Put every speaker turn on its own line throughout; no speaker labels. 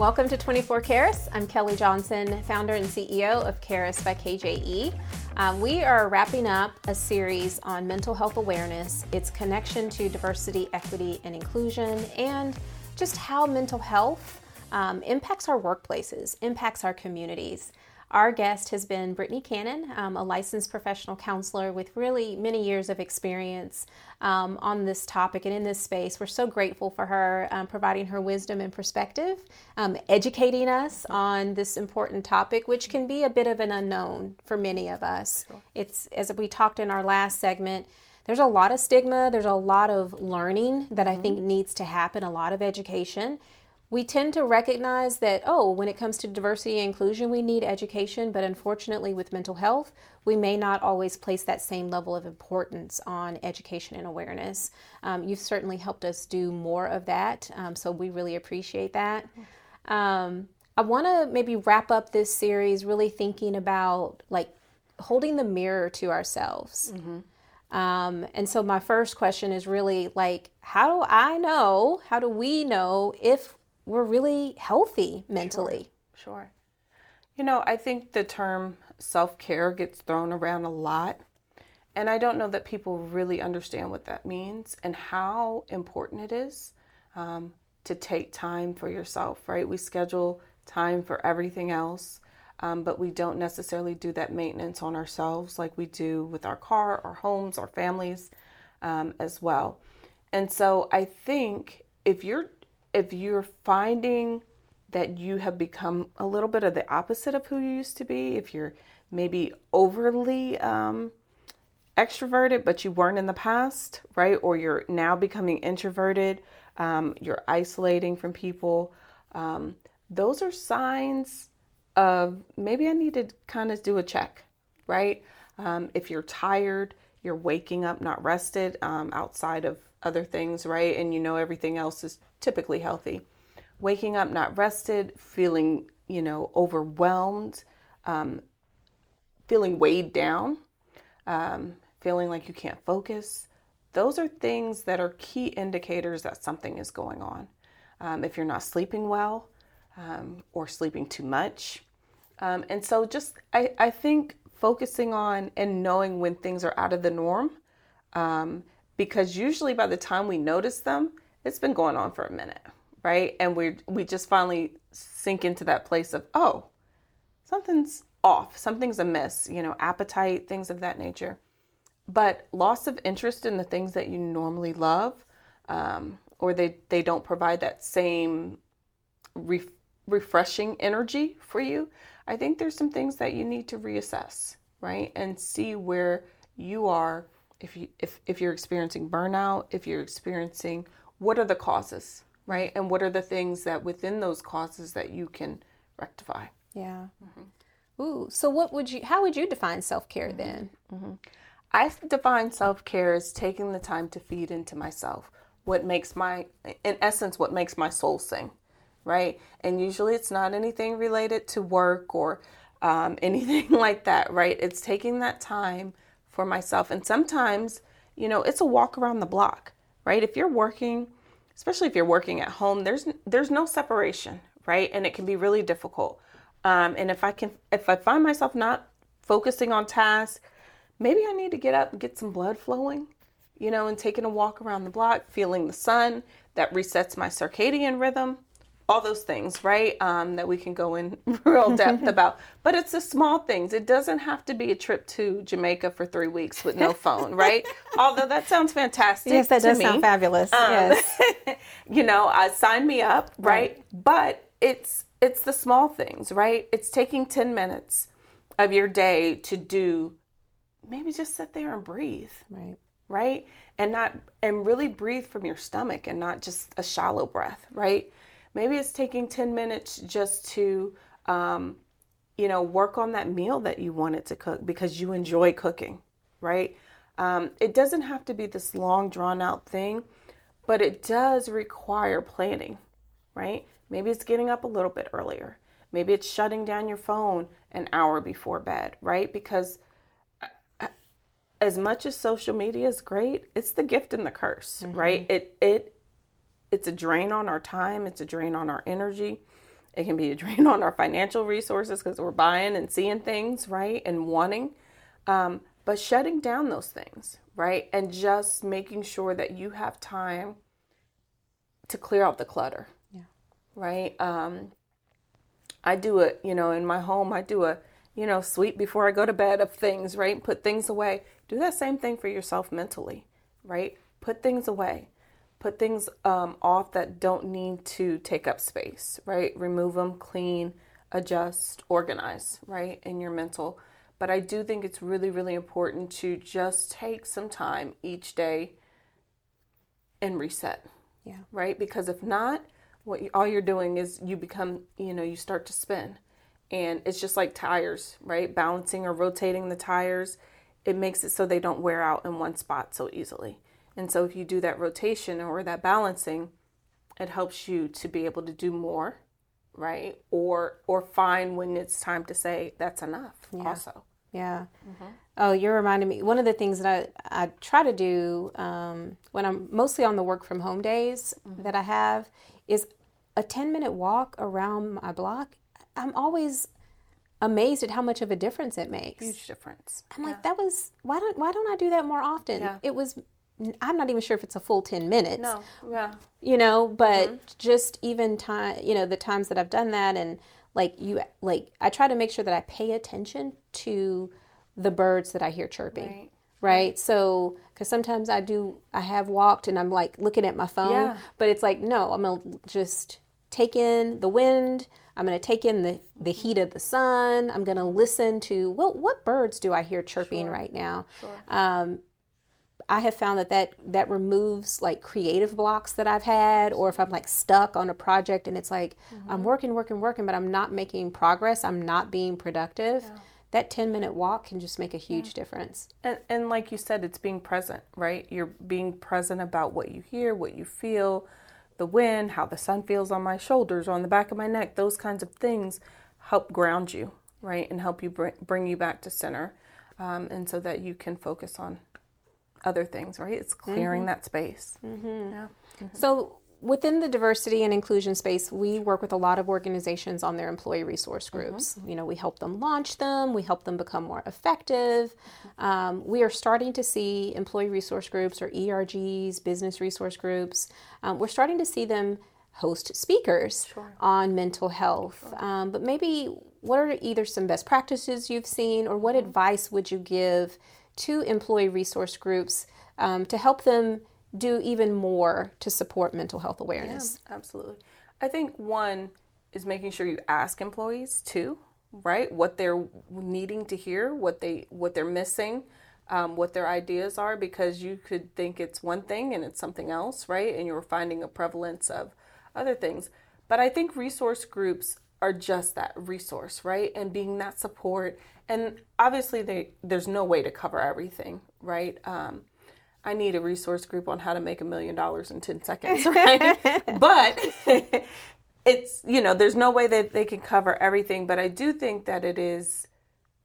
Welcome to 24 Keirus. I'm Kelley Johnson, founder and CEO of Keirus by KJE. Um, we are wrapping up a series on mental health awareness, its connection to diversity, equity, and inclusion, and just how mental health um, impacts our workplaces, impacts our communities. Our guest has been Britni Cannon, um, a licensed professional counselor with really many years of experience um, on this topic and in this space. We're so grateful for her um, providing her wisdom and perspective, um, educating us on this important topic, which can be a bit of an unknown for many of us. It's, as we talked in our last segment, there's a lot of stigma, there's a lot of learning that I think mm-hmm. needs to happen, a lot of education we tend to recognize that, oh, when it comes to diversity and inclusion, we need education, but unfortunately, with mental health, we may not always place that same level of importance on education and awareness. Um, you've certainly helped us do more of that, um, so we really appreciate that. Um, I want to maybe wrap up this series really thinking about like holding the mirror to ourselves. Mm-hmm. Um, and so my first question is really like, how do I know, how do we know if we're really healthy mentally.
Sure. sure. You know, I think the term self care gets thrown around a lot. And I don't know that people really understand what that means and how important it is um, to take time for yourself, right? We schedule time for everything else, um, but we don't necessarily do that maintenance on ourselves like we do with our car, our homes, our families um, as well. And so I think if you're if you're finding that you have become a little bit of the opposite of who you used to be, if you're maybe overly um, extroverted, but you weren't in the past, right? Or you're now becoming introverted, um, you're isolating from people. Um, those are signs of maybe I need to kind of do a check, right? Um, if you're tired, you're waking up not rested um, outside of other things, right? And you know everything else is typically healthy. Waking up not rested, feeling, you know, overwhelmed, um, feeling weighed down, um, feeling like you can't focus. Those are things that are key indicators that something is going on. Um, if you're not sleeping well um, or sleeping too much. Um, and so, just I, I think focusing on and knowing when things are out of the norm um, because usually by the time we notice them, it's been going on for a minute, right? And we we just finally sink into that place of, oh, something's off, something's amiss, you know, appetite, things of that nature. But loss of interest in the things that you normally love, um, or they, they don't provide that same re- refreshing energy for you, I think there's some things that you need to reassess, right? And see where you are if you if if you're experiencing burnout, if you're experiencing what are the causes, right? And what are the things that within those causes that you can rectify?
Yeah. Mm-hmm. Ooh, so what would you how would you define self-care mm-hmm. then?
Mm-hmm. I define self-care as taking the time to feed into myself. What makes my in essence what makes my soul sing, right? And usually it's not anything related to work or um, anything like that, right? It's taking that time for myself. And sometimes, you know, it's a walk around the block, right? If you're working, especially if you're working at home, there's there's no separation, right? And it can be really difficult. Um, and if I can, if I find myself not focusing on tasks, maybe I need to get up and get some blood flowing, you know, and taking a walk around the block, feeling the sun that resets my circadian rhythm all those things, right? Um, that we can go in real depth about. But it's the small things. It doesn't have to be a trip to Jamaica for three weeks with no phone, right? Although that sounds fantastic.
Yes, that does
me.
sound fabulous. Um, yes.
you know, uh, sign me up, right? right? But it's it's the small things, right? It's taking ten minutes of your day to do. Maybe just sit there and breathe.
Right.
Right. And not and really breathe from your stomach and not just a shallow breath, right? Maybe it's taking 10 minutes just to, um, you know, work on that meal that you wanted to cook because you enjoy cooking, right? Um, it doesn't have to be this long, drawn out thing, but it does require planning, right? Maybe it's getting up a little bit earlier. Maybe it's shutting down your phone an hour before bed, right? Because uh, as much as social media is great, it's the gift and the curse, mm-hmm. right? It it it's a drain on our time, it's a drain on our energy. It can be a drain on our financial resources because we're buying and seeing things, right? And wanting. Um, but shutting down those things, right? And just making sure that you have time to clear out the clutter.
Yeah.
Right? Um, I do it, you know, in my home, I do a, you know, sweep before I go to bed of things, right? Put things away. Do that same thing for yourself mentally, right? Put things away. Put things um, off that don't need to take up space, right? Remove them, clean, adjust, organize, right? In your mental. But I do think it's really, really important to just take some time each day and reset.
Yeah.
Right? Because if not, what you, all you're doing is you become, you know, you start to spin. And it's just like tires, right? Balancing or rotating the tires, it makes it so they don't wear out in one spot so easily. And so if you do that rotation or that balancing, it helps you to be able to do more, right? Or or find when it's time to say that's enough
Yeah.
also.
Yeah. Oh, you're reminding me. One of the things that I, I try to do um, when I'm mostly on the work from home days that I have is a 10 minute walk around my block. I'm always amazed at how much of a difference it makes.
Huge difference.
I'm like, that was why don't why don't I do that more often?
Yeah.
It was. I'm not even sure if it's a full 10 minutes
No, yeah.
you know but just even time you know the times that i've done that and like you like i try to make sure that i pay attention to the birds that i hear chirping
Right.
right, so because sometimes i do i have walked and i'm like looking at my phone
Yeah.
but it's like no i'm gonna just take in the wind i'm gonna take in the the heat of the sun i'm gonna listen to well what birds do i hear chirping right now um, I have found that, that that removes like creative blocks that I've had, or if I'm like stuck on a project and it's like I'm working, working, working, but I'm not making progress, I'm not being productive. That 10 minute walk can just make a huge difference.
And, and like you said, it's being present, right? You're being present about what you hear, what you feel, the wind, how the sun feels on my shoulders or on the back of my neck. Those kinds of things help ground you, right? And help you bring, bring you back to center. Um, and so that you can focus on other things, right? It's clearing that space. Yeah.
So, within the diversity and inclusion space, we work with a lot of organizations on their employee resource groups. You know, we help them launch them, we help them become more effective. Um, we are starting to see employee resource groups or ERGs, business resource groups, um, we're starting to see them host speakers on mental health. Um, but maybe what are either some best practices you've seen, or what advice would you give to employee resource groups um, to help them do even more to support mental health awareness?
Absolutely. I think one is making sure you ask employees too, right? What they're needing to hear, what they what they're missing, um, what their ideas are, because you could think it's one thing and it's something else, right? And you're finding a prevalence of other things. But I think resource groups are just that resource, right? And being that support. And obviously, they there's no way to cover everything, right? Um, I need a resource group on how to make a million dollars in 10 seconds, right? but it's, you know, there's no way that they can cover everything. But I do think that it is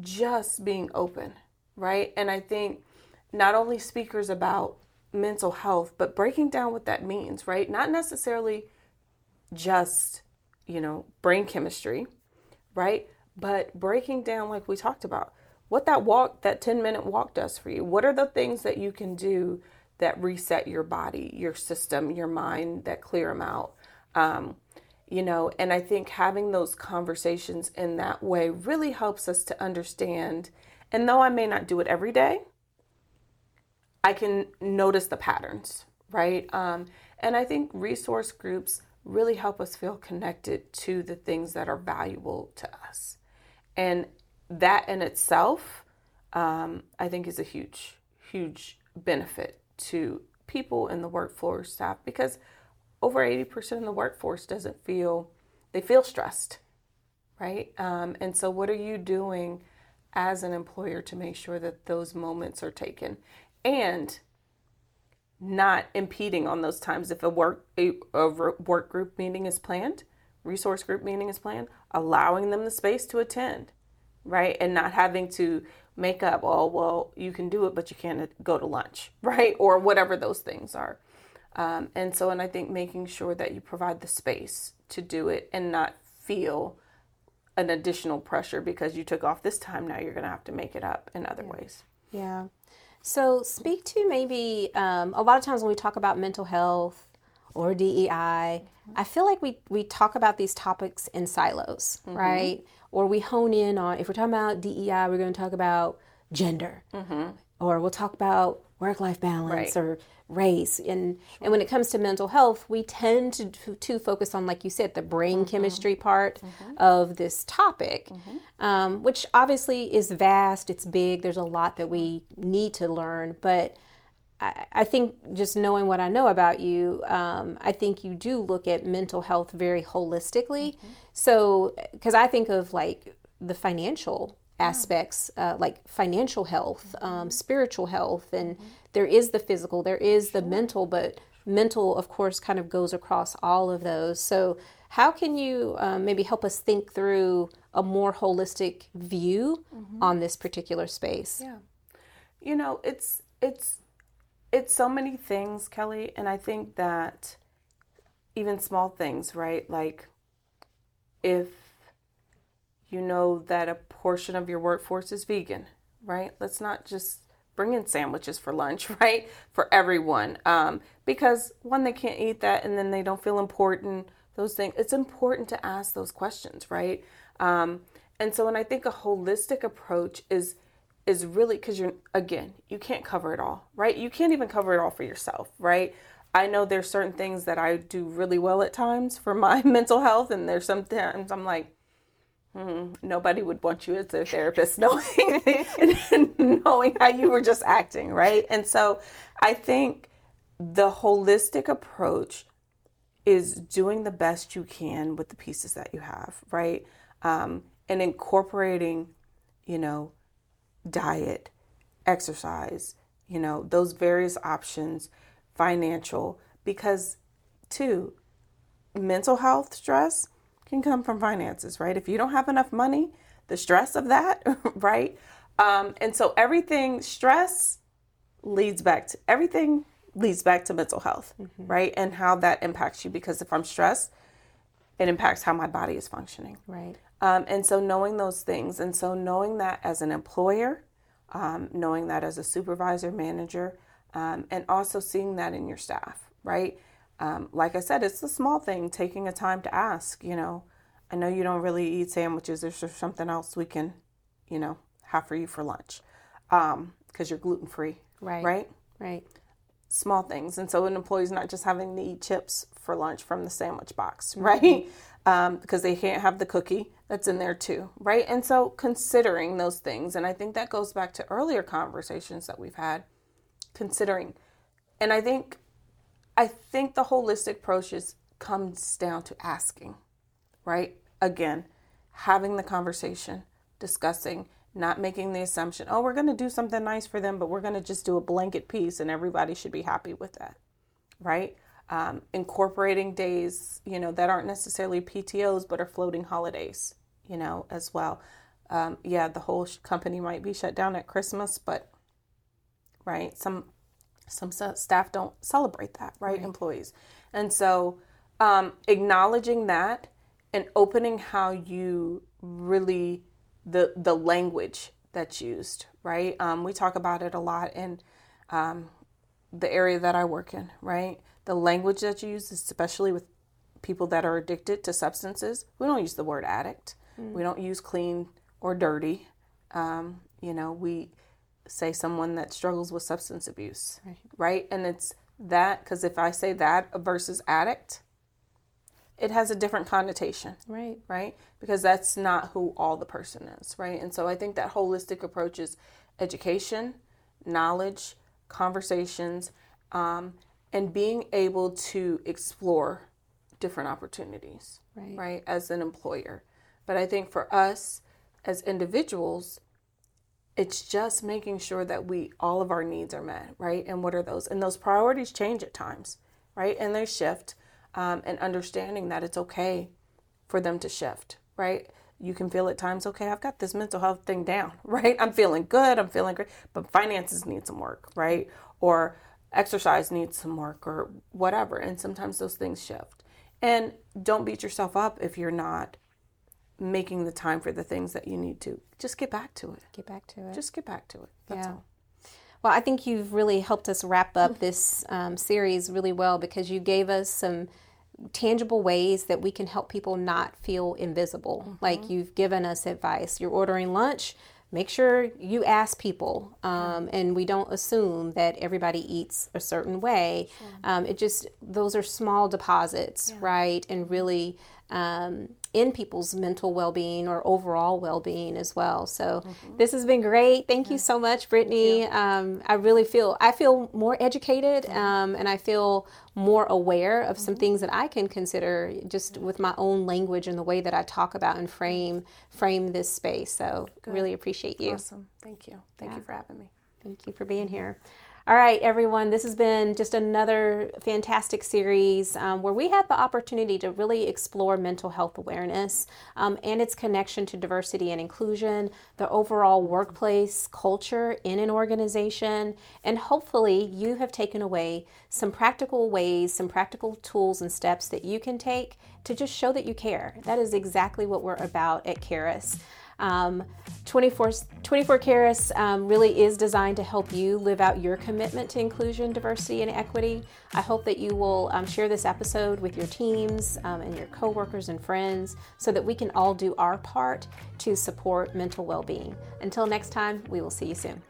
just being open, right? And I think not only speakers about mental health, but breaking down what that means, right? Not necessarily just, you know, brain chemistry, right? But breaking down, like we talked about, what that walk, that 10 minute walk does for you. What are the things that you can do that reset your body, your system, your mind, that clear them out? Um, you know, and I think having those conversations in that way really helps us to understand. And though I may not do it every day, I can notice the patterns, right? Um, and I think resource groups really help us feel connected to the things that are valuable to us. And that in itself, um, I think, is a huge, huge benefit to people in the workforce staff because over 80% of the workforce doesn't feel, they feel stressed, right? Um, and so, what are you doing as an employer to make sure that those moments are taken and not impeding on those times if a work a, a work group meeting is planned, resource group meeting is planned, allowing them the space to attend, right? And not having to make up, oh, well, you can do it, but you can't go to lunch, right? Or whatever those things are. Um, and so, and I think making sure that you provide the space to do it and not feel an additional pressure because you took off this time. Now you're going to have to make it up in other
yeah.
ways.
Yeah. So, speak to maybe um, a lot of times when we talk about mental health or DEI, I feel like we, we talk about these topics in silos, mm-hmm. right? Or we hone in on, if we're talking about DEI, we're going to talk about gender, mm-hmm. or we'll talk about work life balance right. or race and sure. and when it comes to mental health we tend to to focus on like you said the brain mm-hmm. chemistry part mm-hmm. of this topic mm-hmm. um, which obviously is vast it's big there's a lot that we need to learn but I, I think just knowing what I know about you, um, I think you do look at mental health very holistically. Mm-hmm. So, because I think of like the financial aspects uh, like financial health, um, spiritual health, and there is the physical, there is the mental, but mental, of course, kind of goes across all of those. So, how can you um, maybe help us think through a more holistic view mm-hmm. on this particular space?
Yeah, you know, it's it's it's so many things, Kelley, and I think that even small things, right? Like if you know that a portion of your workforce is vegan, right? Let's not just bring in sandwiches for lunch, right? For everyone. Um, because one, they can't eat that and then they don't feel important. Those things. It's important to ask those questions, right? Um, and so when I think a holistic approach is is really because you're again, you can't cover it all, right? You can't even cover it all for yourself, right? I know there's certain things that I do really well at times for my mental health, and there's sometimes I'm like, Mm, nobody would want you as their therapist knowing knowing how you were just acting, right? And so I think the holistic approach is doing the best you can with the pieces that you have, right? Um, and incorporating, you know, diet, exercise, you know, those various options, financial, because too, mental health stress can come from finances, right? If you don't have enough money, the stress of that, right? Um, and so everything stress leads back to everything leads back to mental health, mm-hmm. right? And how that impacts you because if I'm stressed, it impacts how my body is functioning.
Right.
Um, and so knowing those things, and so knowing that as an employer, um, knowing that as a supervisor, manager, um, and also seeing that in your staff, right? Um, like I said, it's a small thing, taking a time to ask, you know, I know you don't really eat sandwiches. Is there something else we can, you know, have for you for lunch? Because um, you're gluten free.
Right.
Right?
Right.
Small things. And so an employee's not just having to eat chips for lunch from the sandwich box, mm-hmm. right? Mm-hmm. Um, because they can't have the cookie that's in there too, right? And so considering those things, and I think that goes back to earlier conversations that we've had, considering. And I think I think the holistic approach is, comes down to asking, right? Again, having the conversation, discussing, not making the assumption, oh, we're going to do something nice for them, but we're going to just do a blanket piece and everybody should be happy with that, right? Um, incorporating days, you know, that aren't necessarily PTOs, but are floating holidays, you know, as well. Um, yeah, the whole company might be shut down at Christmas, but right, some some staff don't celebrate that, right? right. Employees. And so um, acknowledging that and opening how you really, the, the language that's used, right? Um, we talk about it a lot in um, the area that I work in, right? The language that you use, especially with people that are addicted to substances, we don't use the word addict. Mm. We don't use clean or dirty. Um, you know, we say someone that struggles with substance abuse, right? right? And it's that because if I say that versus addict, it has a different connotation,
right?
Right? Because that's not who all the person is, right? And so I think that holistic approach is education, knowledge, conversations, um, and being able to explore different opportunities,
right.
right, as an employer. But I think for us as individuals, it's just making sure that we all of our needs are met right? And what are those and those priorities change at times right? And they shift um, and understanding that it's okay for them to shift right? You can feel at times okay i've got this mental health thing down right? I'm feeling good i'm feeling great but finances need some work right? Or exercise needs some work or whatever and sometimes those things shift. And don't beat yourself up if you're not making the time for the things that you need to. Just get back to it.
Get back to it.
Just get back to it. That's
Yeah.
all.
Well, I think you've really helped us wrap up this um, series really well because you gave us some tangible ways that we can help people not feel invisible. Like you've given us advice. You're ordering lunch, make sure you ask people, um, and we don't assume that everybody eats a certain way. Um, it just, those are small deposits, right? And really, um, in people's mental well-being or overall well-being as well. So this has been great. Thank you so much, Britni. Um, I really feel I feel more educated, um, and I feel more aware of some things that I can consider just with my own language and the way that I talk about and frame frame this space. So really appreciate you.
Awesome. Thank you. Thank you for having me.
Thank you for being here. All right, everyone, this has been just another fantastic series um, where we had the opportunity to really explore mental health awareness um, and its connection to diversity and inclusion, the overall workplace culture in an organization, and hopefully you have taken away some practical ways, some practical tools and steps that you can take to just show that you care. That is exactly what we're about at Keirus. Um, 24, 24 Keirus um, really is designed to help you live out your commitment to inclusion, diversity, and equity. I hope that you will um, share this episode with your teams um, and your coworkers and friends so that we can all do our part to support mental well being. Until next time, we will see you soon.